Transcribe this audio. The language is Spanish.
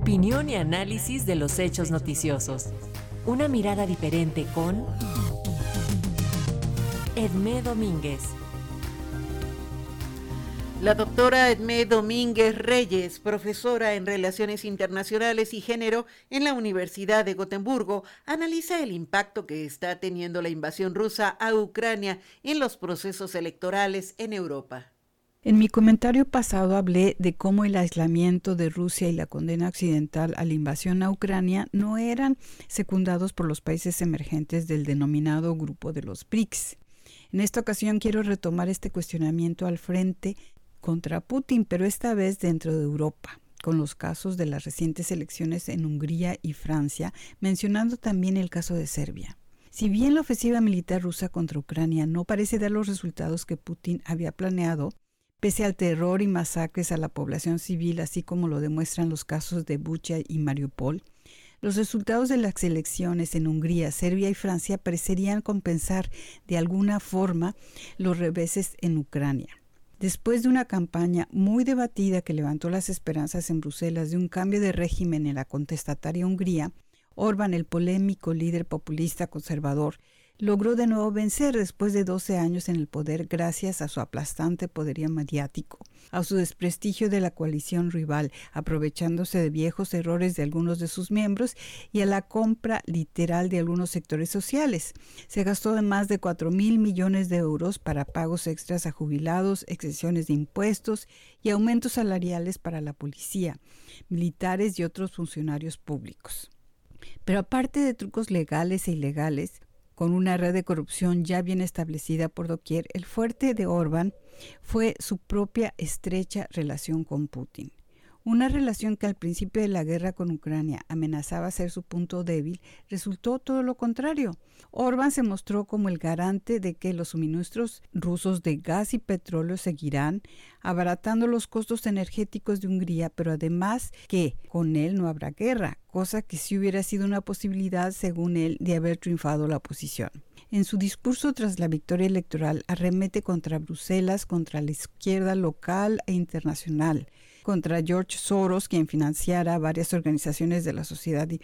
Opinión y análisis de los hechos noticiosos. Una mirada diferente con Edmé Domínguez. La doctora Edmé Domínguez Reyes, profesora en Relaciones Internacionales y Género en la Universidad de Gotemburgo, analiza el impacto que está teniendo la invasión rusa a Ucrania en los procesos electorales en Europa. En mi comentario pasado hablé de cómo el aislamiento de Rusia y la condena occidental a la invasión a Ucrania no eran secundados por los países emergentes del denominado grupo de los BRICS. En esta ocasión quiero retomar este cuestionamiento al frente contra Putin, pero esta vez dentro de Europa, con los casos de las recientes elecciones en Hungría y Francia, mencionando también el caso de Serbia. Si bien la ofensiva militar rusa contra Ucrania no parece dar los resultados que Putin había planeado, pese al terror y masacres a la población civil, así como lo demuestran los casos de Bucha y Mariupol, los resultados de las elecciones en Hungría, Serbia y Francia parecerían compensar de alguna forma los reveses en Ucrania. Después de una campaña muy debatida que levantó las esperanzas en Bruselas de un cambio de régimen en la contestataria Hungría, Orban, el polémico líder populista conservador, logró de nuevo vencer después de 12 años en el poder gracias a su aplastante poderío mediático, a su desprestigio de la coalición rival, aprovechándose de viejos errores de algunos de sus miembros y a la compra literal de algunos sectores sociales. Se gastó de más de 4 mil millones de euros para pagos extras a jubilados, exenciones de impuestos y aumentos salariales para la policía, militares y otros funcionarios públicos. Pero aparte de trucos legales e ilegales, con una red de corrupción ya bien establecida por doquier, el fuerte de Orbán fue su propia estrecha relación con Putin. Una relación que al principio de la guerra con Ucrania amenazaba ser su punto débil, resultó todo lo contrario. Orbán se mostró como el garante de que los suministros rusos de gas y petróleo seguirán, abaratando los costos energéticos de Hungría, pero además que con él no habrá guerra, cosa que sí hubiera sido una posibilidad, según él, de haber triunfado la oposición. En su discurso tras la victoria electoral arremete contra Bruselas, contra la izquierda local e internacional, contra George Soros, quien financiara varias organizaciones de la sociedad